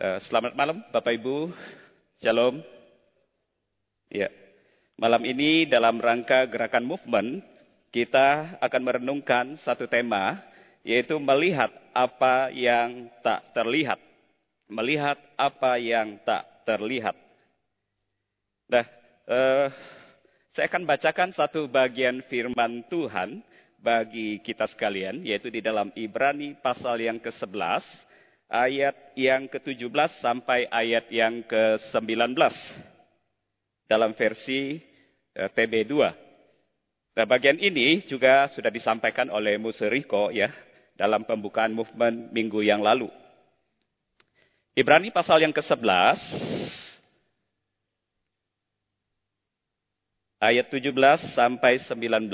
Uh, selamat malam Bapak Ibu. Shalom. Ya. Malam ini dalam rangka gerakan movement kita akan merenungkan satu tema yaitu melihat apa yang tak terlihat. Melihat apa yang tak terlihat. Nah, uh, saya akan bacakan satu bagian firman Tuhan bagi kita sekalian, yaitu di dalam Ibrani pasal yang ke-11 ayat yang ke-17 sampai ayat yang ke-19 dalam versi eh, TB2. Nah, bagian ini juga sudah disampaikan oleh Museriko ya dalam pembukaan movement minggu yang lalu. Ibrani pasal yang ke-11 ayat 17 sampai 19.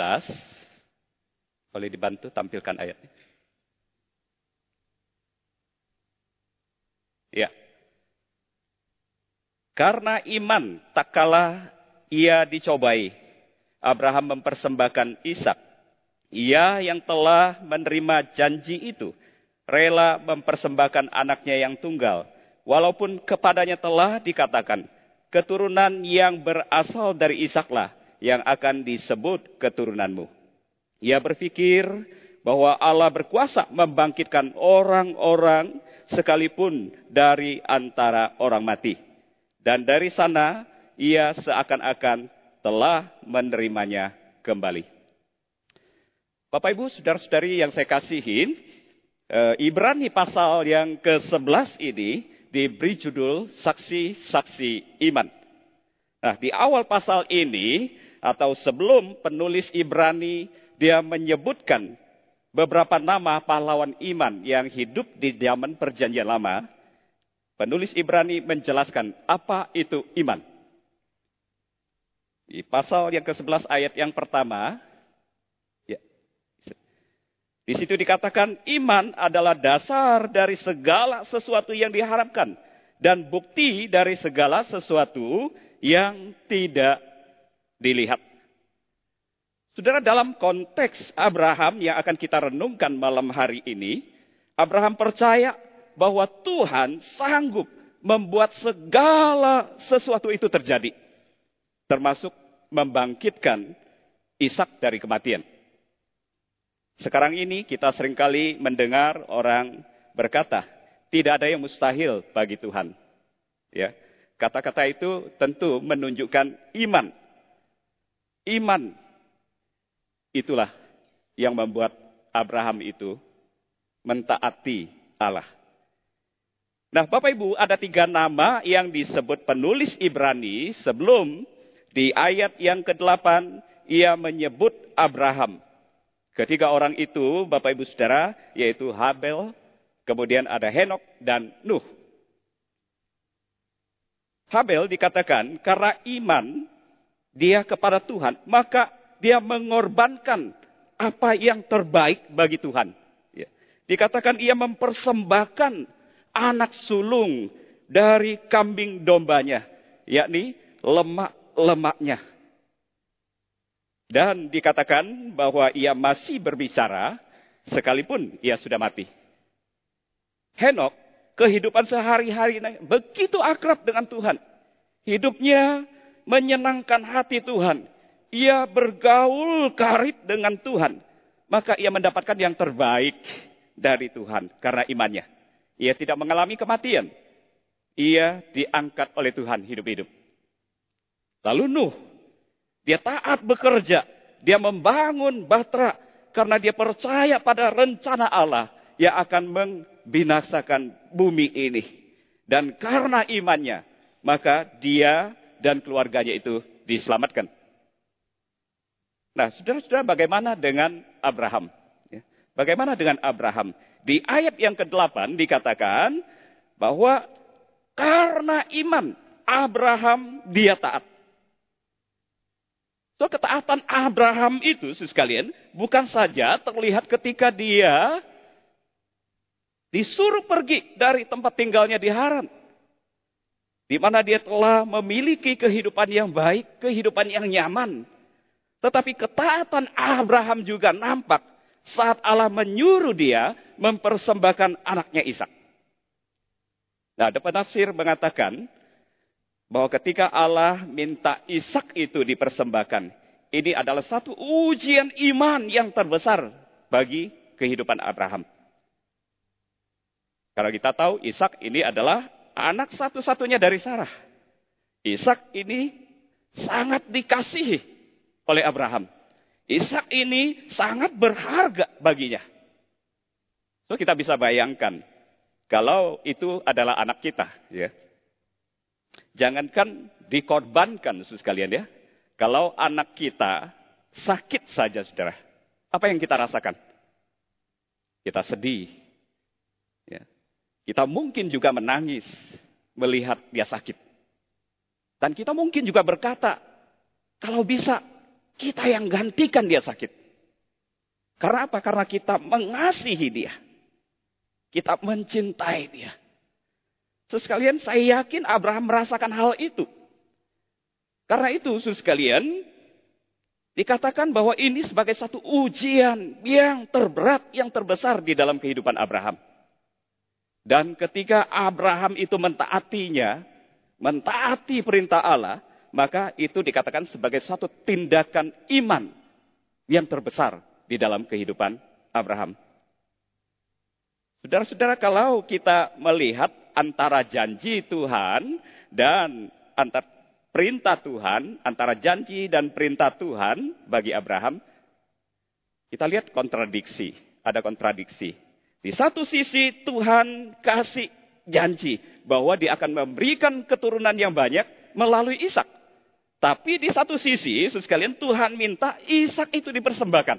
Boleh dibantu tampilkan ayatnya. Ya. Karena iman tak kalah ia dicobai. Abraham mempersembahkan Ishak. Ia yang telah menerima janji itu rela mempersembahkan anaknya yang tunggal. Walaupun kepadanya telah dikatakan, keturunan yang berasal dari Ishaklah yang akan disebut keturunanmu. Ia berpikir bahwa Allah berkuasa membangkitkan orang-orang sekalipun dari antara orang mati. Dan dari sana ia seakan-akan telah menerimanya kembali. Bapak Ibu, saudara-saudari yang saya kasihin, eh, Ibrani pasal yang ke-11 ini diberi judul Saksi-Saksi Iman. Nah, di awal pasal ini, atau sebelum penulis Ibrani, dia menyebutkan beberapa nama pahlawan iman yang hidup di zaman perjanjian lama, penulis Ibrani menjelaskan apa itu iman. Di pasal yang ke-11 ayat yang pertama, ya, di situ dikatakan iman adalah dasar dari segala sesuatu yang diharapkan dan bukti dari segala sesuatu yang tidak dilihat. Saudara, dalam konteks Abraham yang akan kita renungkan malam hari ini, Abraham percaya bahwa Tuhan sanggup membuat segala sesuatu itu terjadi. Termasuk membangkitkan Ishak dari kematian. Sekarang ini kita sering kali mendengar orang berkata, tidak ada yang mustahil bagi Tuhan. Ya, kata-kata itu tentu menunjukkan iman. Iman Itulah yang membuat Abraham itu mentaati Allah. Nah, Bapak Ibu, ada tiga nama yang disebut penulis Ibrani sebelum di ayat yang ke-8 ia menyebut Abraham. Ketiga orang itu, Bapak Ibu Saudara, yaitu Habel, kemudian ada Henok dan Nuh. Habel dikatakan karena iman dia kepada Tuhan, maka dia mengorbankan apa yang terbaik bagi Tuhan. Ya. Dikatakan ia mempersembahkan anak sulung dari kambing dombanya, yakni lemak-lemaknya. Dan dikatakan bahwa ia masih berbicara sekalipun ia sudah mati. Henok, kehidupan sehari-hari begitu akrab dengan Tuhan. Hidupnya menyenangkan hati Tuhan ia bergaul karib dengan Tuhan, maka ia mendapatkan yang terbaik dari Tuhan karena imannya. Ia tidak mengalami kematian. Ia diangkat oleh Tuhan hidup-hidup. Lalu Nuh, dia taat bekerja, dia membangun bahtera karena dia percaya pada rencana Allah yang akan membinasakan bumi ini. Dan karena imannya, maka dia dan keluarganya itu diselamatkan. Nah, saudara-saudara, bagaimana dengan Abraham? Ya, bagaimana dengan Abraham? Di ayat yang ke-8 dikatakan bahwa karena iman Abraham dia taat. So, ketaatan Abraham itu, sekalian, bukan saja terlihat ketika dia disuruh pergi dari tempat tinggalnya di Haran. Di mana dia telah memiliki kehidupan yang baik, kehidupan yang nyaman, tetapi ketaatan Abraham juga nampak saat Allah menyuruh dia mempersembahkan anaknya Ishak. Nah, ada penafsir mengatakan bahwa ketika Allah minta Ishak itu dipersembahkan, ini adalah satu ujian iman yang terbesar bagi kehidupan Abraham. Karena kita tahu Ishak ini adalah anak satu-satunya dari Sarah. Ishak ini sangat dikasihi oleh Abraham. Ishak ini sangat berharga baginya. So kita bisa bayangkan kalau itu adalah anak kita, ya. Jangankan dikorbankan, sekalian ya. Kalau anak kita sakit saja, saudara. Apa yang kita rasakan? Kita sedih. Ya. Kita mungkin juga menangis melihat dia sakit. Dan kita mungkin juga berkata, kalau bisa kita yang gantikan dia sakit. Karena apa? Karena kita mengasihi dia. Kita mencintai dia. Sekalian saya yakin Abraham merasakan hal itu. Karena itu, sekalian, dikatakan bahwa ini sebagai satu ujian yang terberat, yang terbesar di dalam kehidupan Abraham. Dan ketika Abraham itu mentaatinya, mentaati perintah Allah, maka itu dikatakan sebagai satu tindakan iman yang terbesar di dalam kehidupan Abraham. Saudara-saudara, kalau kita melihat antara janji Tuhan dan antara perintah Tuhan, antara janji dan perintah Tuhan bagi Abraham, kita lihat kontradiksi, ada kontradiksi. Di satu sisi Tuhan kasih janji bahwa dia akan memberikan keturunan yang banyak melalui Ishak. Tapi di satu sisi, sekalian Tuhan minta Ishak itu dipersembahkan.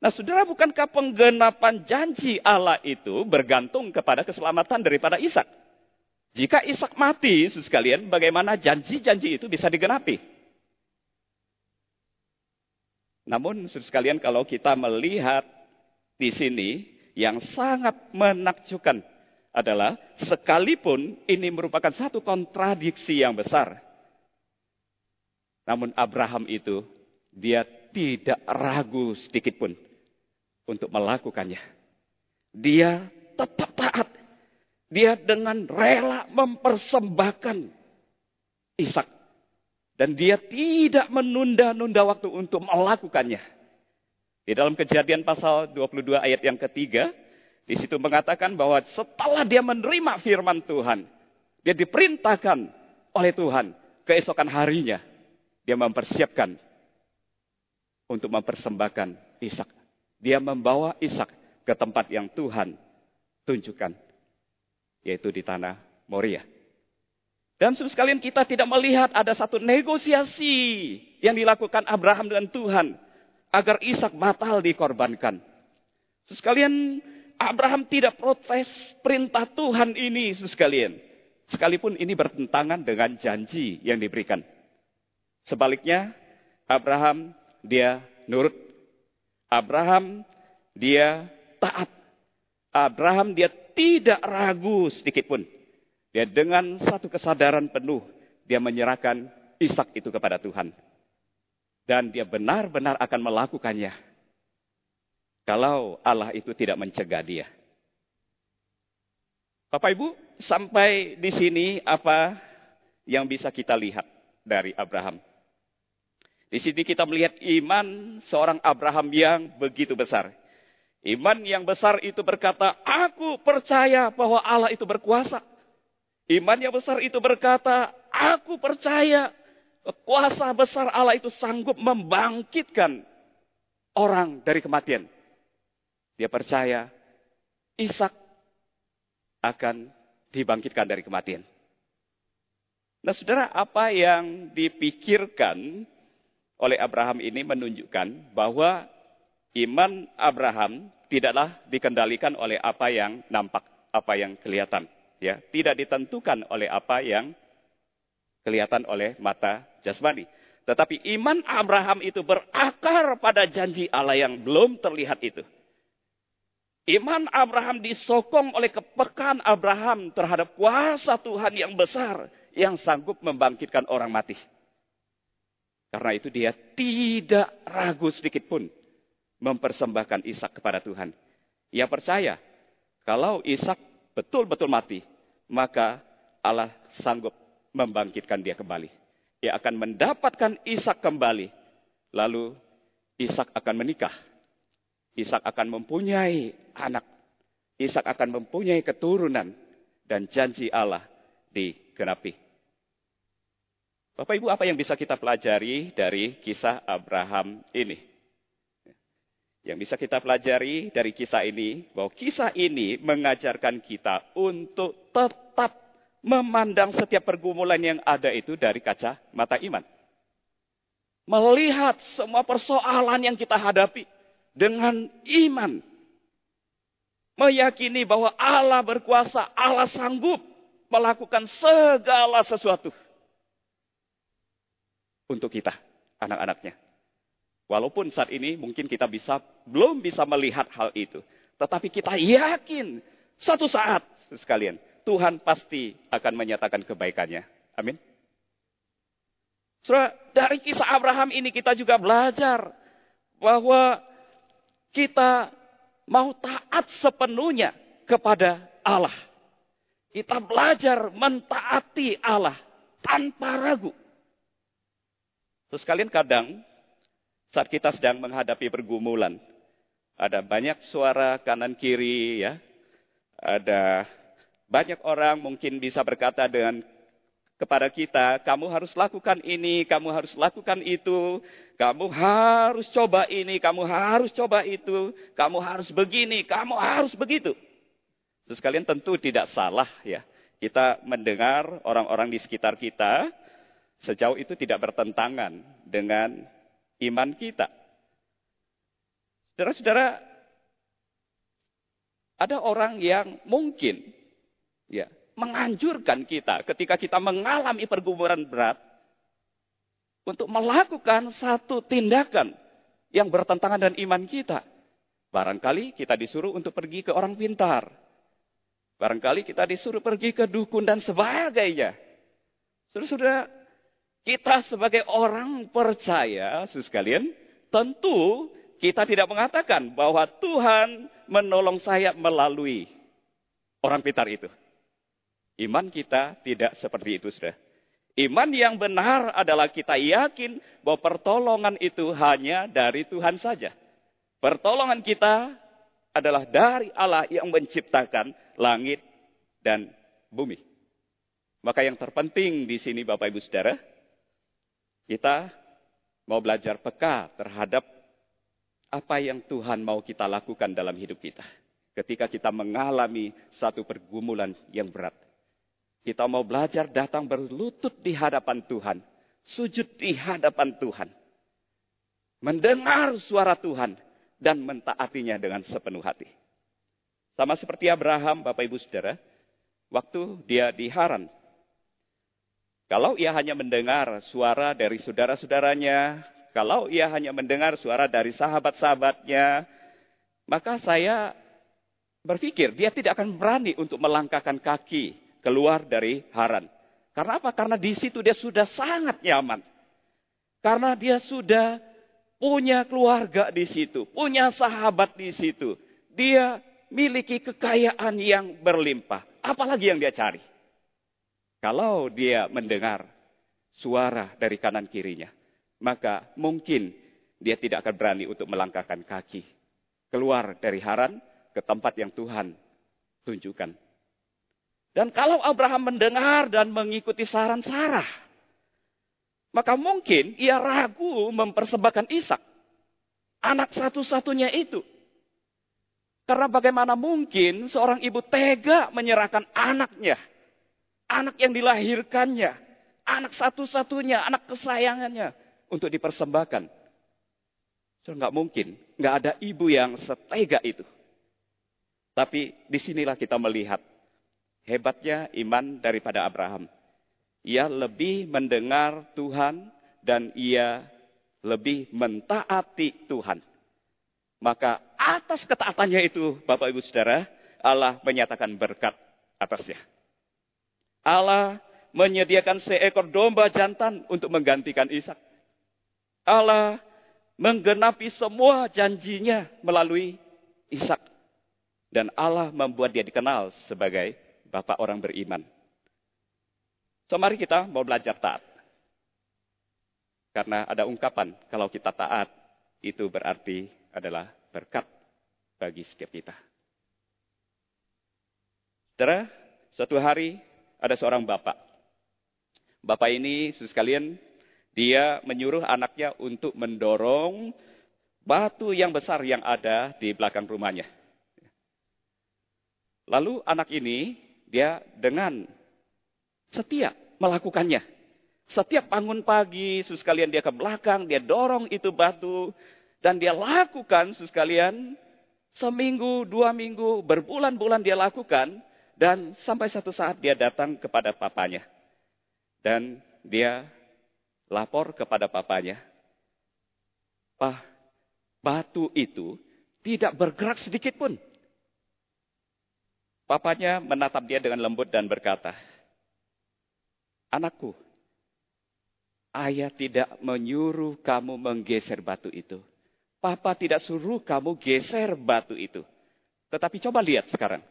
Nah, saudara, bukankah penggenapan janji Allah itu bergantung kepada keselamatan daripada Ishak? Jika Ishak mati, sekalian, bagaimana janji-janji itu bisa digenapi? Namun, sekalian, kalau kita melihat di sini, yang sangat menakjubkan adalah sekalipun ini merupakan satu kontradiksi yang besar. Namun Abraham itu, dia tidak ragu sedikit pun untuk melakukannya. Dia tetap taat. Dia dengan rela mempersembahkan Ishak. Dan dia tidak menunda-nunda waktu untuk melakukannya. Di dalam kejadian pasal 22 ayat yang ketiga, di situ mengatakan bahwa setelah dia menerima firman Tuhan, dia diperintahkan oleh Tuhan keesokan harinya, dia mempersiapkan untuk mempersembahkan Ishak. Dia membawa Ishak ke tempat yang Tuhan tunjukkan. Yaitu di tanah Moria. Dan saudara sekalian kita tidak melihat ada satu negosiasi yang dilakukan Abraham dengan Tuhan. Agar Ishak batal dikorbankan. Sekalian Abraham tidak protes perintah Tuhan ini sekalian. Sekalipun ini bertentangan dengan janji yang diberikan. Sebaliknya, Abraham dia nurut Abraham dia taat. Abraham dia tidak ragu sedikit pun. Dia dengan satu kesadaran penuh dia menyerahkan Ishak itu kepada Tuhan. Dan dia benar-benar akan melakukannya. Kalau Allah itu tidak mencegah dia. Bapak Ibu, sampai di sini apa yang bisa kita lihat dari Abraham? Di sini kita melihat iman seorang Abraham yang begitu besar. Iman yang besar itu berkata, aku percaya bahwa Allah itu berkuasa. Iman yang besar itu berkata, aku percaya kuasa besar Allah itu sanggup membangkitkan orang dari kematian. Dia percaya Ishak akan dibangkitkan dari kematian. Nah saudara, apa yang dipikirkan oleh Abraham ini menunjukkan bahwa iman Abraham tidaklah dikendalikan oleh apa yang nampak, apa yang kelihatan. Ya, tidak ditentukan oleh apa yang kelihatan oleh mata jasmani. Tetapi iman Abraham itu berakar pada janji Allah yang belum terlihat itu. Iman Abraham disokong oleh kepekaan Abraham terhadap kuasa Tuhan yang besar yang sanggup membangkitkan orang mati. Karena itu dia tidak ragu sedikit pun mempersembahkan Ishak kepada Tuhan. Ia percaya kalau Ishak betul-betul mati, maka Allah sanggup membangkitkan dia kembali. Dia akan mendapatkan Ishak kembali. Lalu Ishak akan menikah. Ishak akan mempunyai anak. Ishak akan mempunyai keturunan. Dan janji Allah digenapi. Bapak Ibu, apa yang bisa kita pelajari dari kisah Abraham ini? Yang bisa kita pelajari dari kisah ini, bahwa kisah ini mengajarkan kita untuk tetap memandang setiap pergumulan yang ada itu dari kaca mata iman. Melihat semua persoalan yang kita hadapi dengan iman. Meyakini bahwa Allah berkuasa, Allah sanggup melakukan segala sesuatu untuk kita, anak-anaknya. Walaupun saat ini mungkin kita bisa belum bisa melihat hal itu, tetapi kita yakin satu saat sekalian Tuhan pasti akan menyatakan kebaikannya. Amin. Saudara, dari kisah Abraham ini kita juga belajar bahwa kita mau taat sepenuhnya kepada Allah. Kita belajar mentaati Allah tanpa ragu. Terus kalian kadang saat kita sedang menghadapi pergumulan, ada banyak suara kanan kiri ya. Ada banyak orang mungkin bisa berkata dengan kepada kita, kamu harus lakukan ini, kamu harus lakukan itu, kamu harus coba ini, kamu harus coba itu, kamu harus begini, kamu harus begitu. Terus kalian tentu tidak salah ya. Kita mendengar orang-orang di sekitar kita, sejauh itu tidak bertentangan dengan iman kita. Saudara-saudara, ada orang yang mungkin ya, menganjurkan kita ketika kita mengalami pergumulan berat untuk melakukan satu tindakan yang bertentangan dengan iman kita. Barangkali kita disuruh untuk pergi ke orang pintar. Barangkali kita disuruh pergi ke dukun dan sebagainya. Terus sudah kita sebagai orang percaya, sekalian, tentu kita tidak mengatakan bahwa Tuhan menolong saya melalui orang pintar itu. Iman kita tidak seperti itu, sudah. Iman yang benar adalah kita yakin bahwa pertolongan itu hanya dari Tuhan saja. Pertolongan kita adalah dari Allah yang menciptakan langit dan bumi. Maka yang terpenting di sini Bapak Ibu Saudara, kita mau belajar peka terhadap apa yang Tuhan mau kita lakukan dalam hidup kita. Ketika kita mengalami satu pergumulan yang berat. Kita mau belajar datang berlutut di hadapan Tuhan. Sujud di hadapan Tuhan. Mendengar suara Tuhan. Dan mentaatinya dengan sepenuh hati. Sama seperti Abraham, Bapak Ibu Saudara. Waktu dia di Haran. Kalau ia hanya mendengar suara dari saudara-saudaranya. Kalau ia hanya mendengar suara dari sahabat-sahabatnya. Maka saya berpikir dia tidak akan berani untuk melangkahkan kaki keluar dari Haran. Karena apa? Karena di situ dia sudah sangat nyaman. Karena dia sudah punya keluarga di situ, punya sahabat di situ. Dia miliki kekayaan yang berlimpah. Apalagi yang dia cari? Kalau dia mendengar suara dari kanan kirinya, maka mungkin dia tidak akan berani untuk melangkahkan kaki keluar dari Haran ke tempat yang Tuhan tunjukkan. Dan kalau Abraham mendengar dan mengikuti saran Sarah, maka mungkin ia ragu mempersembahkan Ishak, anak satu-satunya itu. Karena bagaimana mungkin seorang ibu tega menyerahkan anaknya, anak yang dilahirkannya, anak satu-satunya, anak kesayangannya untuk dipersembahkan. So, nggak mungkin, nggak ada ibu yang setega itu. Tapi di sinilah kita melihat Hebatnya iman daripada Abraham. Ia lebih mendengar Tuhan dan ia lebih mentaati Tuhan. Maka atas ketaatannya itu, Bapak Ibu Saudara, Allah menyatakan berkat atasnya. Allah menyediakan seekor domba jantan untuk menggantikan Ishak. Allah menggenapi semua janjinya melalui Ishak. Dan Allah membuat dia dikenal sebagai bapak orang beriman. So mari kita mau belajar taat. Karena ada ungkapan, kalau kita taat, itu berarti adalah berkat bagi setiap kita. Saudara, suatu hari ada seorang bapak. Bapak ini, sekalian, dia menyuruh anaknya untuk mendorong batu yang besar yang ada di belakang rumahnya. Lalu anak ini, dia dengan setia melakukannya. Setiap bangun pagi, sus kalian dia ke belakang, dia dorong itu batu, dan dia lakukan, sus kalian, seminggu, dua minggu, berbulan-bulan dia lakukan, dan sampai satu saat dia datang kepada papanya. Dan dia lapor kepada papanya, Pak, batu itu tidak bergerak sedikit pun. Papanya menatap dia dengan lembut dan berkata, Anakku, ayah tidak menyuruh kamu menggeser batu itu. Papa tidak suruh kamu geser batu itu. Tetapi coba lihat sekarang.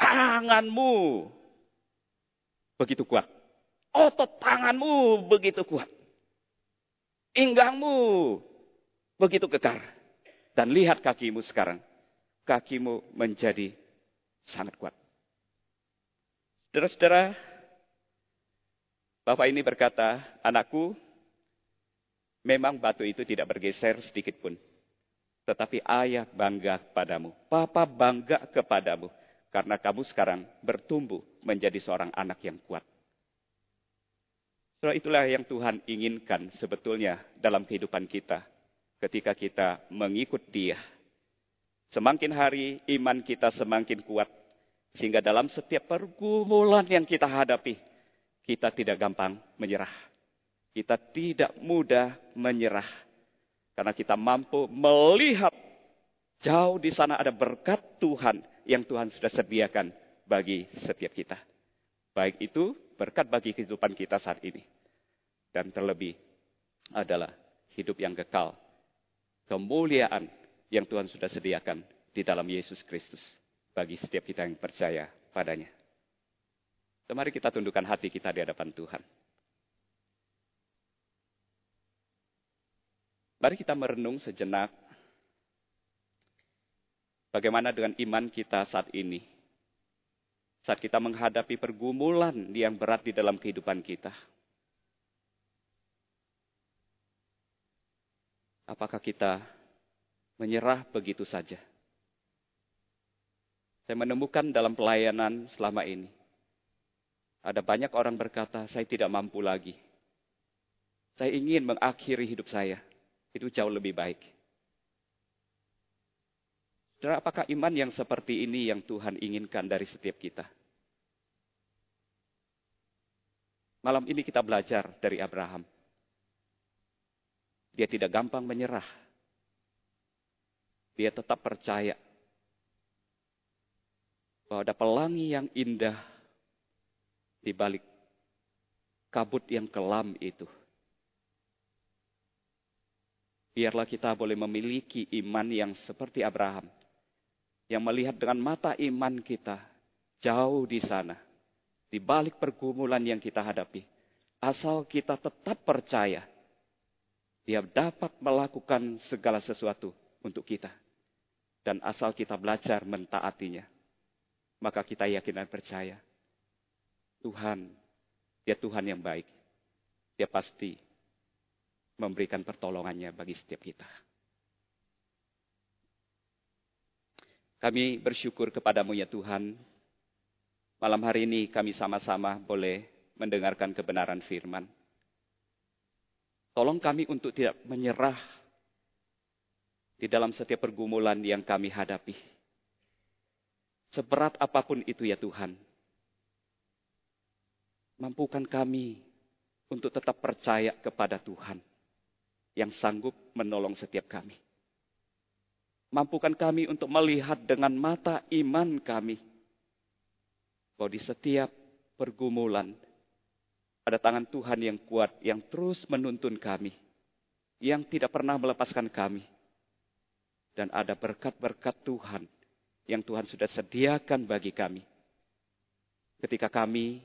Tanganmu begitu kuat. Otot tanganmu begitu kuat. Pinggangmu begitu kekar. Dan lihat kakimu sekarang. Kakimu menjadi sangat kuat. Saudara-saudara, Bapak ini berkata, anakku, memang batu itu tidak bergeser sedikit pun. Tetapi ayah bangga kepadamu. Papa bangga kepadamu. Karena kamu sekarang bertumbuh menjadi seorang anak yang kuat. So, itulah yang Tuhan inginkan sebetulnya dalam kehidupan kita. Ketika kita mengikut dia. Semakin hari iman kita semakin kuat. Sehingga dalam setiap pergumulan yang kita hadapi kita tidak gampang menyerah. Kita tidak mudah menyerah. Karena kita mampu melihat jauh di sana ada berkat Tuhan yang Tuhan sudah sediakan bagi setiap kita. Baik itu berkat bagi kehidupan kita saat ini. Dan terlebih adalah hidup yang kekal. Kemuliaan yang Tuhan sudah sediakan di dalam Yesus Kristus. Bagi setiap kita yang percaya padanya. Mari kita tundukkan hati kita di hadapan Tuhan. Mari kita merenung sejenak bagaimana dengan iman kita saat ini. Saat kita menghadapi pergumulan yang berat di dalam kehidupan kita. Apakah kita menyerah begitu saja? Saya menemukan dalam pelayanan selama ini ada banyak orang berkata, saya tidak mampu lagi. Saya ingin mengakhiri hidup saya. Itu jauh lebih baik. Saudara, apakah iman yang seperti ini yang Tuhan inginkan dari setiap kita? Malam ini kita belajar dari Abraham. Dia tidak gampang menyerah. Dia tetap percaya bahwa ada pelangi yang indah di balik kabut yang kelam itu. Biarlah kita boleh memiliki iman yang seperti Abraham. Yang melihat dengan mata iman kita jauh di sana. Di balik pergumulan yang kita hadapi. Asal kita tetap percaya. Dia dapat melakukan segala sesuatu untuk kita. Dan asal kita belajar mentaatinya. Maka kita yakin dan percaya Tuhan, dia Tuhan yang baik. Dia pasti memberikan pertolongannya bagi setiap kita. Kami bersyukur kepadamu ya Tuhan. Malam hari ini kami sama-sama boleh mendengarkan kebenaran firman. Tolong kami untuk tidak menyerah di dalam setiap pergumulan yang kami hadapi. Seberat apa pun itu ya Tuhan, Mampukan kami untuk tetap percaya kepada Tuhan yang sanggup menolong setiap kami. Mampukan kami untuk melihat dengan mata iman kami bahwa di setiap pergumulan ada tangan Tuhan yang kuat yang terus menuntun kami, yang tidak pernah melepaskan kami. Dan ada berkat-berkat Tuhan yang Tuhan sudah sediakan bagi kami. Ketika kami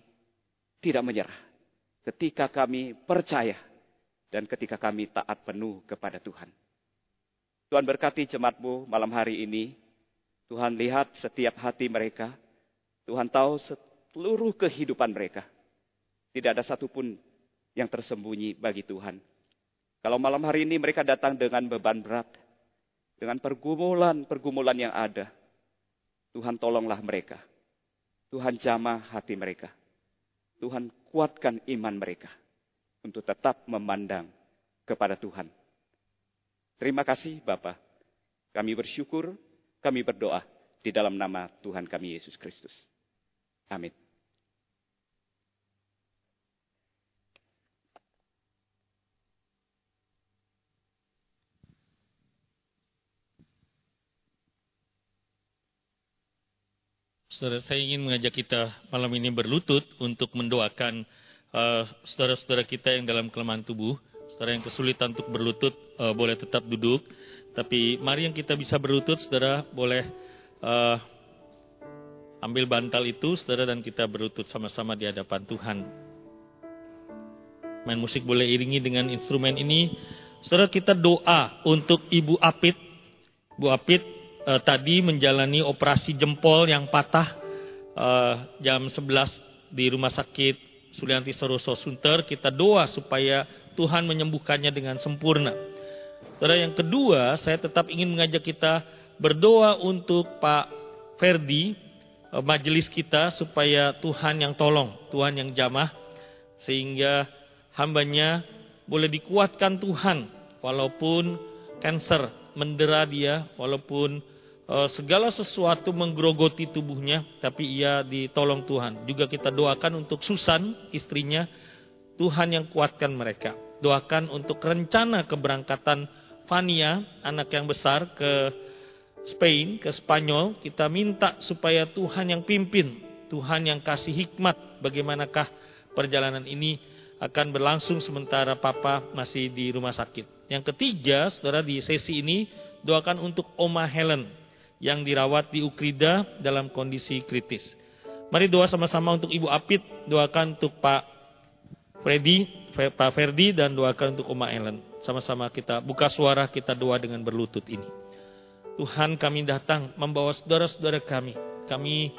tidak menyerah, ketika kami percaya, dan ketika kami taat penuh kepada Tuhan. Tuhan berkati jemaatmu malam hari ini. Tuhan lihat setiap hati mereka. Tuhan tahu seluruh kehidupan mereka. Tidak ada satupun yang tersembunyi bagi Tuhan. Kalau malam hari ini mereka datang dengan beban berat, dengan pergumulan-pergumulan yang ada, Tuhan tolonglah mereka. Tuhan jamah hati mereka. Tuhan kuatkan iman mereka untuk tetap memandang kepada Tuhan. Terima kasih Bapak. Kami bersyukur, kami berdoa di dalam nama Tuhan kami Yesus Kristus. Amin. Saudara, saya ingin mengajak kita malam ini berlutut untuk mendoakan uh, saudara-saudara kita yang dalam kelemahan tubuh. Saudara yang kesulitan untuk berlutut uh, boleh tetap duduk. Tapi mari yang kita bisa berlutut, saudara boleh uh, ambil bantal itu, saudara, dan kita berlutut sama-sama di hadapan Tuhan. Main musik boleh iringi dengan instrumen ini. Saudara kita doa untuk Ibu Apit. Bu Apit uh, tadi menjalani operasi jempol yang patah uh, jam 11 di rumah sakit Sulianti Soroso Sunter. Kita doa supaya Tuhan menyembuhkannya dengan sempurna. Saudara yang kedua, saya tetap ingin mengajak kita berdoa untuk Pak Ferdi, uh, majelis kita supaya Tuhan yang tolong, Tuhan yang jamah, sehingga hambanya boleh dikuatkan Tuhan, walaupun cancer mendera dia, walaupun Eh, segala sesuatu menggerogoti tubuhnya, tapi ia ditolong Tuhan. Juga kita doakan untuk Susan, istrinya, Tuhan yang kuatkan mereka. Doakan untuk rencana keberangkatan Fania, anak yang besar ke Spain, ke Spanyol. Kita minta supaya Tuhan yang pimpin, Tuhan yang kasih hikmat bagaimanakah perjalanan ini akan berlangsung sementara papa masih di rumah sakit. Yang ketiga, saudara di sesi ini doakan untuk Oma Helen yang dirawat di Ukrida dalam kondisi kritis. Mari doa sama-sama untuk Ibu Apit, doakan untuk Pak Freddy, Pak Ferdi, dan doakan untuk Oma Ellen. Sama-sama kita buka suara, kita doa dengan berlutut ini. Tuhan kami datang membawa saudara-saudara kami. Kami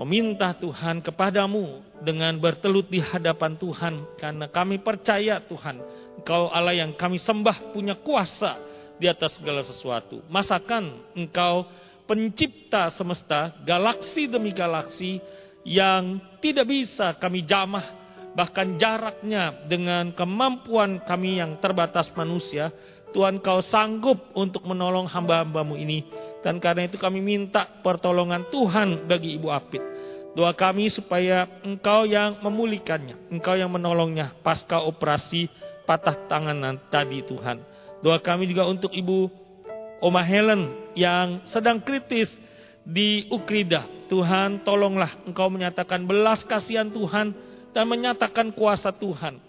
meminta Tuhan kepadamu dengan bertelut di hadapan Tuhan. Karena kami percaya Tuhan, Engkau Allah yang kami sembah punya kuasa di atas segala sesuatu. Masakan engkau pencipta semesta, galaksi demi galaksi yang tidak bisa kami jamah, bahkan jaraknya dengan kemampuan kami yang terbatas manusia, Tuhan kau sanggup untuk menolong hamba-hambamu ini. Dan karena itu kami minta pertolongan Tuhan bagi Ibu Apit. Doa kami supaya engkau yang memulihkannya, engkau yang menolongnya pasca operasi patah tangan tadi Tuhan. Doa kami juga untuk Ibu Oma Helen yang sedang kritis di Ukrida. Tuhan tolonglah engkau menyatakan belas kasihan Tuhan dan menyatakan kuasa Tuhan.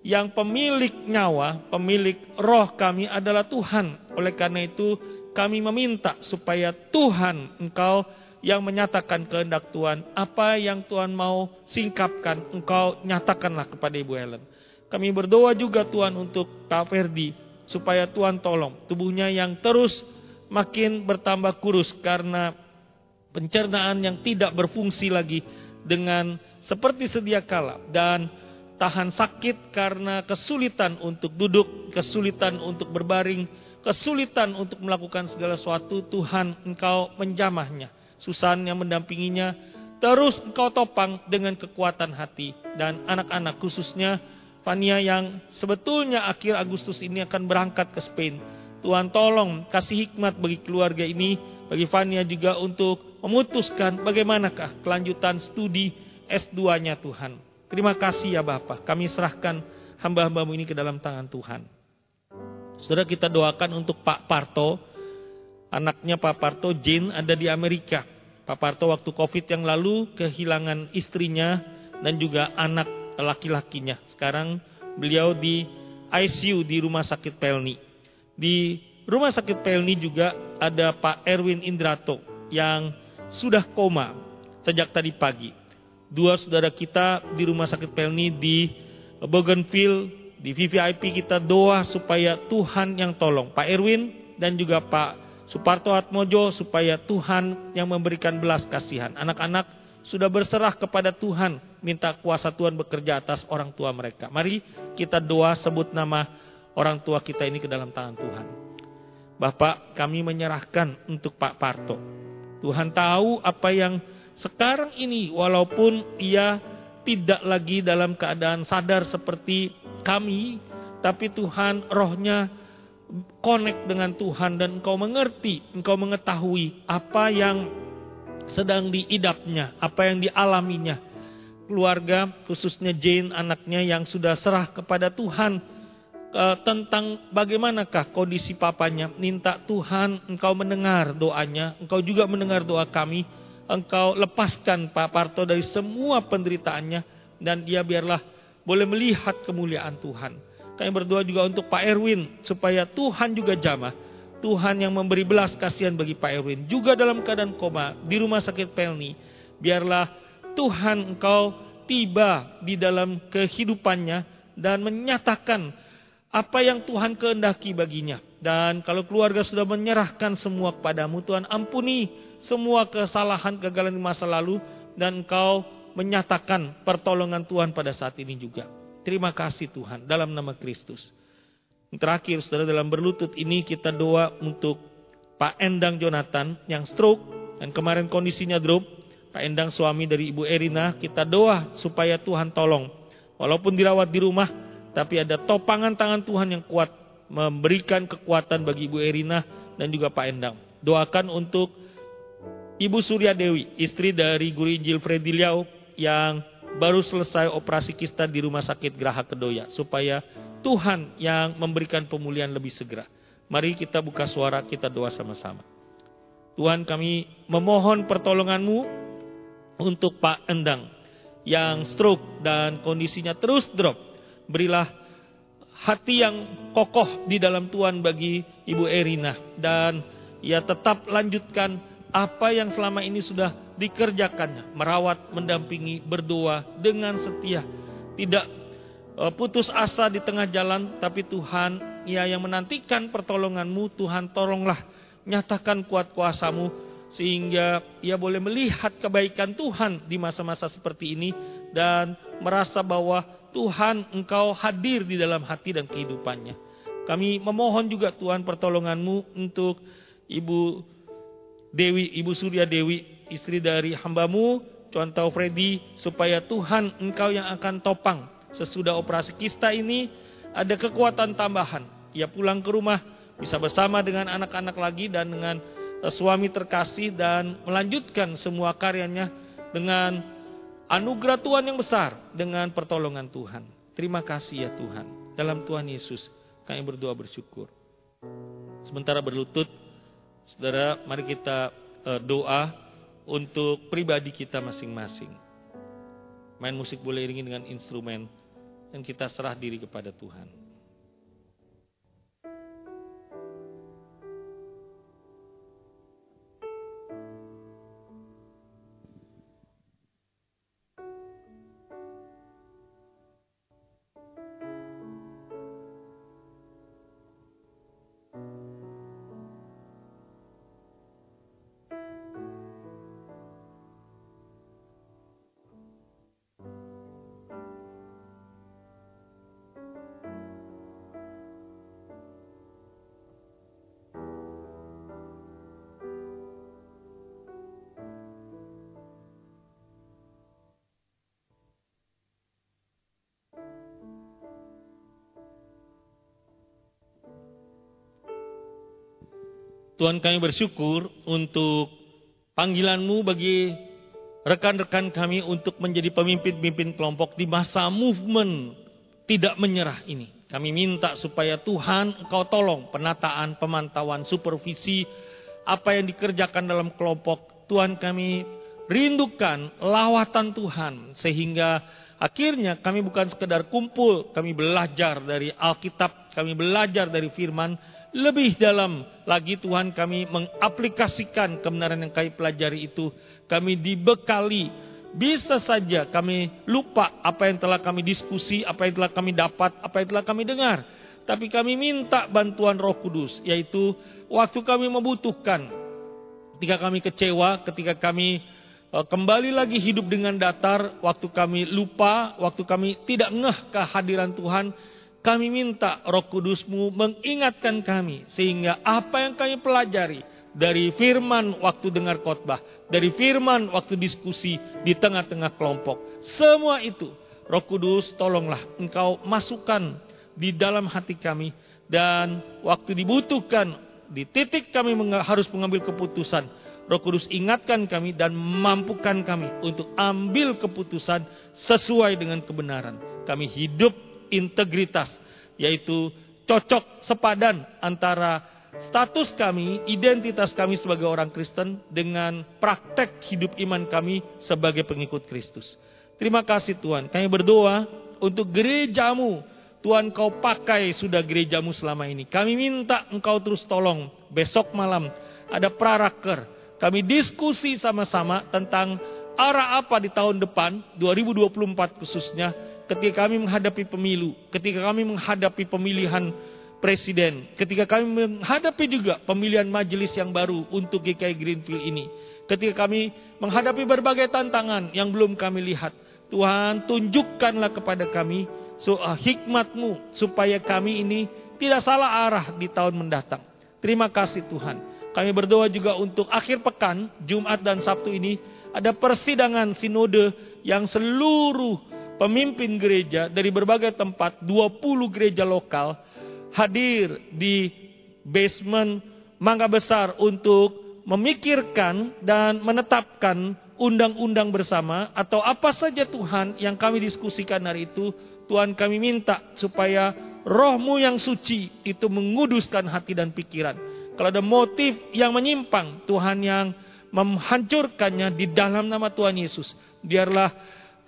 Yang pemilik nyawa, pemilik roh kami adalah Tuhan. Oleh karena itu kami meminta supaya Tuhan engkau yang menyatakan kehendak Tuhan. Apa yang Tuhan mau singkapkan, engkau nyatakanlah kepada Ibu Helen. Kami berdoa juga Tuhan untuk Pak Ferdi supaya Tuhan tolong tubuhnya yang terus makin bertambah kurus karena pencernaan yang tidak berfungsi lagi dengan seperti sedia kala dan tahan sakit karena kesulitan untuk duduk, kesulitan untuk berbaring, kesulitan untuk melakukan segala sesuatu, Tuhan engkau menjamahnya. Susan yang mendampinginya, terus engkau topang dengan kekuatan hati dan anak-anak khususnya Fania yang sebetulnya akhir Agustus ini akan berangkat ke Spain. Tuhan tolong kasih hikmat bagi keluarga ini, bagi Fania juga untuk memutuskan bagaimanakah kelanjutan studi S2-nya Tuhan. Terima kasih ya Bapak, kami serahkan hamba-hambamu ini ke dalam tangan Tuhan. Saudara kita doakan untuk Pak Parto, anaknya Pak Parto Jane ada di Amerika. Pak Parto waktu COVID yang lalu kehilangan istrinya dan juga anak laki-lakinya. Sekarang beliau di ICU di Rumah Sakit Pelni. Di Rumah Sakit Pelni juga ada Pak Erwin Indrato. yang sudah koma sejak tadi pagi. Dua saudara kita di rumah sakit Pelni di Bougainville, di VVIP kita doa supaya Tuhan yang tolong. Pak Erwin dan juga Pak Suparto Atmojo supaya Tuhan yang memberikan belas kasihan. Anak-anak sudah berserah kepada Tuhan, minta kuasa Tuhan bekerja atas orang tua mereka. Mari kita doa sebut nama orang tua kita ini ke dalam tangan Tuhan. Bapak, kami menyerahkan untuk Pak Parto. Tuhan tahu apa yang sekarang ini walaupun ia tidak lagi dalam keadaan sadar seperti kami, tapi Tuhan rohnya connect dengan Tuhan dan engkau mengerti, engkau mengetahui apa yang sedang diidapnya, apa yang dialaminya. Keluarga, khususnya Jane anaknya yang sudah serah kepada Tuhan uh, tentang bagaimanakah kondisi papanya. Minta Tuhan engkau mendengar doanya, engkau juga mendengar doa kami. Engkau lepaskan Pak Parto dari semua penderitaannya dan dia biarlah boleh melihat kemuliaan Tuhan. Kami berdoa juga untuk Pak Erwin supaya Tuhan juga jamah. Tuhan yang memberi belas kasihan bagi Pak Erwin juga dalam keadaan koma di rumah sakit Pelni. Biarlah Tuhan engkau tiba di dalam kehidupannya dan menyatakan apa yang Tuhan kehendaki baginya. Dan kalau keluarga sudah menyerahkan semua kepadamu, Tuhan ampuni semua kesalahan kegagalan di masa lalu dan engkau menyatakan pertolongan Tuhan pada saat ini juga. Terima kasih Tuhan dalam nama Kristus. Terakhir saudara dalam berlutut ini kita doa untuk Pak Endang Jonathan yang stroke dan kemarin kondisinya drop. Pak Endang suami dari Ibu Erina kita doa supaya Tuhan tolong. Walaupun dirawat di rumah tapi ada topangan tangan Tuhan yang kuat memberikan kekuatan bagi Ibu Erina dan juga Pak Endang. Doakan untuk Ibu Surya Dewi, istri dari Guru Injil Freddy Liao yang baru selesai operasi kista di rumah sakit Geraha Kedoya supaya Tuhan yang memberikan pemulihan lebih segera. Mari kita buka suara, kita doa sama-sama. Tuhan kami memohon pertolonganmu untuk Pak Endang yang stroke dan kondisinya terus drop. Berilah hati yang kokoh di dalam Tuhan bagi Ibu Erina dan ia tetap lanjutkan apa yang selama ini sudah dikerjakannya, merawat, mendampingi, berdoa dengan setia, tidak e, putus asa di tengah jalan, tapi Tuhan, ia yang menantikan pertolonganmu, Tuhan tolonglah nyatakan kuat kuasamu, sehingga ia boleh melihat kebaikan Tuhan di masa-masa seperti ini, dan merasa bahwa Tuhan engkau hadir di dalam hati dan kehidupannya. Kami memohon juga Tuhan pertolonganmu untuk Ibu Dewi, Ibu Surya Dewi, istri dari hambamu, contoh Freddy, supaya Tuhan engkau yang akan topang. Sesudah operasi kista ini, ada kekuatan tambahan. Ia pulang ke rumah, bisa bersama dengan anak-anak lagi dan dengan eh, suami terkasih dan melanjutkan semua karyanya dengan anugerah Tuhan yang besar, dengan pertolongan Tuhan. Terima kasih ya Tuhan. Dalam Tuhan Yesus, kami berdoa bersyukur. Sementara berlutut, Saudara, mari kita uh, doa untuk pribadi kita masing-masing. Main musik boleh iringi dengan instrumen dan kita serah diri kepada Tuhan. Tuhan kami bersyukur untuk panggilanmu bagi rekan-rekan kami untuk menjadi pemimpin-pemimpin kelompok di masa movement tidak menyerah ini. Kami minta supaya Tuhan engkau tolong penataan, pemantauan, supervisi, apa yang dikerjakan dalam kelompok. Tuhan kami rindukan lawatan Tuhan sehingga akhirnya kami bukan sekedar kumpul, kami belajar dari Alkitab, kami belajar dari firman, Lebih dalam lagi Tuhan kami mengaplikasikan kebenaran yang kami pelajari itu. Kami dibekali. Bisa saja kami lupa apa yang telah kami diskusi, apa yang telah kami dapat, apa yang telah kami dengar. Tapi kami minta bantuan roh kudus. Yaitu waktu kami membutuhkan. Ketika kami kecewa, ketika kami Eh, kembali lagi hidup dengan datar, waktu kami lupa, waktu kami tidak ngeh kehadiran Tuhan, kami minta roh kudusmu mengingatkan kami, sehingga apa yang kami pelajari dari firman waktu dengar khotbah, dari firman waktu diskusi di tengah-tengah kelompok, semua itu roh kudus tolonglah engkau masukkan di dalam hati kami, dan waktu dibutuhkan, di titik kami harus mengambil keputusan, Roh Kudus ingatkan kami dan mampukan kami untuk ambil keputusan sesuai dengan kebenaran. Kami hidup integritas, yaitu cocok sepadan antara status kami, identitas kami sebagai orang Kristen dengan praktek hidup iman kami sebagai pengikut Kristus. Terima kasih Tuhan. Kami berdoa untuk gerejamu. Tuhan kau pakai sudah gerejamu selama ini. Kami minta engkau terus tolong. Besok malam ada praraker kami diskusi sama-sama tentang arah apa di tahun depan, 2024 khususnya, ketika kami menghadapi pemilu, ketika kami menghadapi pemilihan presiden, ketika kami menghadapi juga pemilihan majelis yang baru untuk GKI Greenfield ini, ketika kami menghadapi berbagai tantangan yang belum kami lihat, Tuhan tunjukkanlah kepada kami so, uh, hikmatmu supaya kami ini tidak salah arah di tahun mendatang. Terima kasih Tuhan. Kami berdoa juga untuk akhir pekan, Jumat dan Sabtu ini, ada persidangan sinode yang seluruh pemimpin gereja dari berbagai tempat, 20 gereja lokal, hadir di basement Mangga Besar untuk memikirkan dan menetapkan undang-undang bersama atau apa saja Tuhan yang kami diskusikan hari itu, Tuhan kami minta supaya rohmu yang suci itu menguduskan hati dan pikiran kalau ada motif yang menyimpang, Tuhan yang menghancurkannya di dalam nama Tuhan Yesus. Biarlah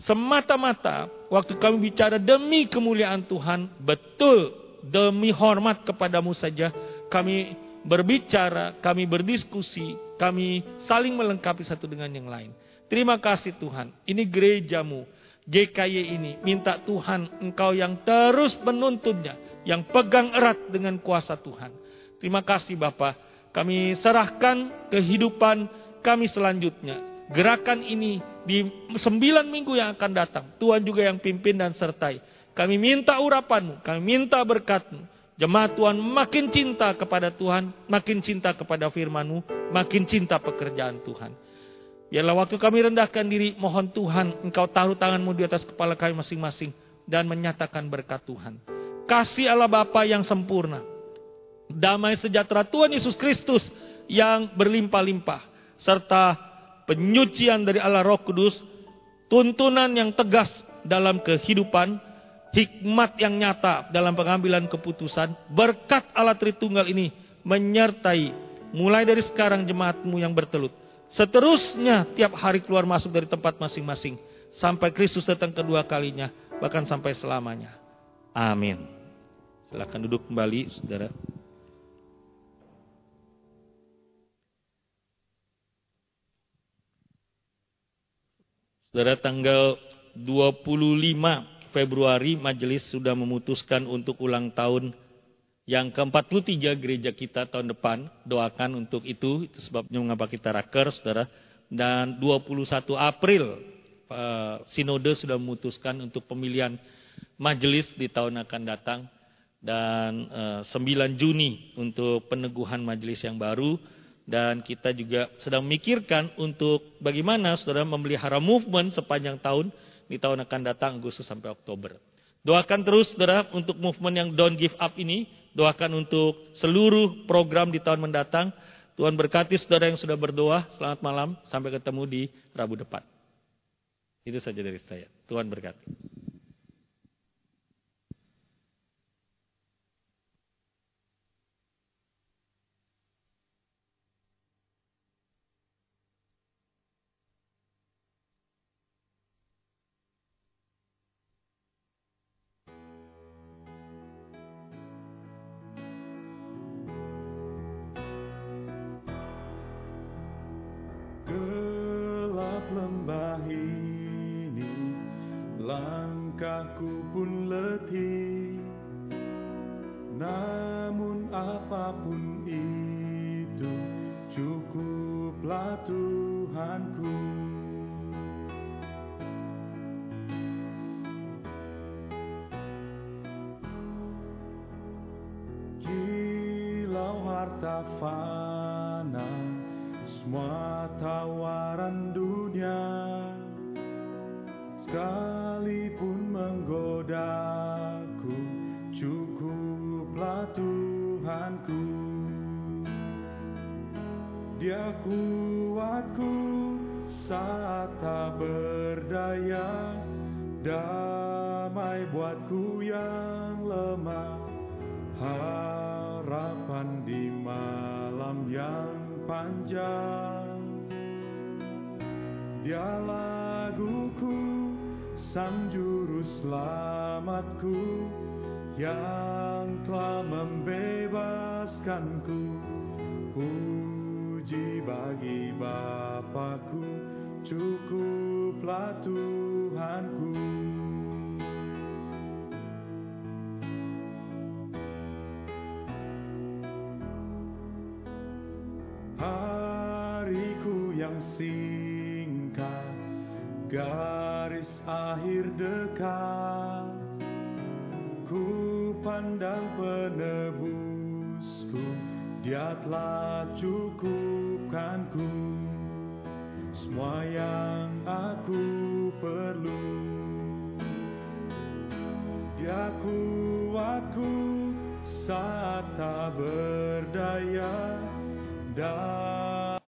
semata-mata waktu kami bicara demi kemuliaan Tuhan, betul demi hormat kepadamu saja, kami berbicara, kami berdiskusi, kami saling melengkapi satu dengan yang lain. Terima kasih Tuhan, ini gerejamu, GKY ini, minta Tuhan engkau yang terus menuntunnya, yang pegang erat dengan kuasa Tuhan. Terima kasih Bapak. Kami serahkan kehidupan kami selanjutnya. Gerakan ini di sembilan minggu yang akan datang. Tuhan juga yang pimpin dan sertai. Kami minta urapanmu, kami minta berkatmu. Jemaat Tuhan makin cinta kepada Tuhan, makin cinta kepada firmanmu, makin cinta pekerjaan Tuhan. Biarlah waktu kami rendahkan diri, mohon Tuhan engkau taruh tanganmu di atas kepala kami masing-masing dan menyatakan berkat Tuhan. Kasih Allah Bapa yang sempurna, damai sejahtera Tuhan Yesus Kristus yang berlimpah-limpah, serta penyucian dari Allah Roh Kudus, tuntunan yang tegas dalam kehidupan, hikmat yang nyata dalam pengambilan keputusan, berkat Allah Tritunggal ini menyertai mulai dari sekarang jemaatmu yang bertelut. Seterusnya tiap hari keluar masuk dari tempat masing-masing. Sampai Kristus datang kedua kalinya. Bahkan sampai selamanya. Amin. Silakan duduk kembali saudara. Saudara tanggal 25 Februari majelis sudah memutuskan untuk ulang tahun yang ke-43 gereja kita tahun depan. Doakan untuk itu, itu sebabnya mengapa kita raker, saudara. Dan 21 April uh, Sinode sudah memutuskan untuk pemilihan majelis di tahun akan datang. Dan uh, eh, 9 Juni untuk peneguhan majelis yang baru dan kita juga sedang memikirkan untuk bagaimana saudara memelihara movement sepanjang tahun di tahun akan datang Agustus sampai Oktober. Doakan terus saudara untuk movement yang don't give up ini. Doakan untuk seluruh program di tahun mendatang. Tuhan berkati saudara yang sudah berdoa. Selamat malam. Sampai ketemu di Rabu depan. Itu saja dari saya. Tuhan berkati. Damai buatku yang lemah. Harapan di malam yang panjang. Dia laguku Sang Juru Selamatku yang telah membebaskanku. Puji bagi Bapakku Cukuplah Tuhanku singkat Garis akhir dekat. Ku pandang penebusku Dia telah cukupkanku. Semua yang aku perlu Dia kuatku saat tak berdaya. Dan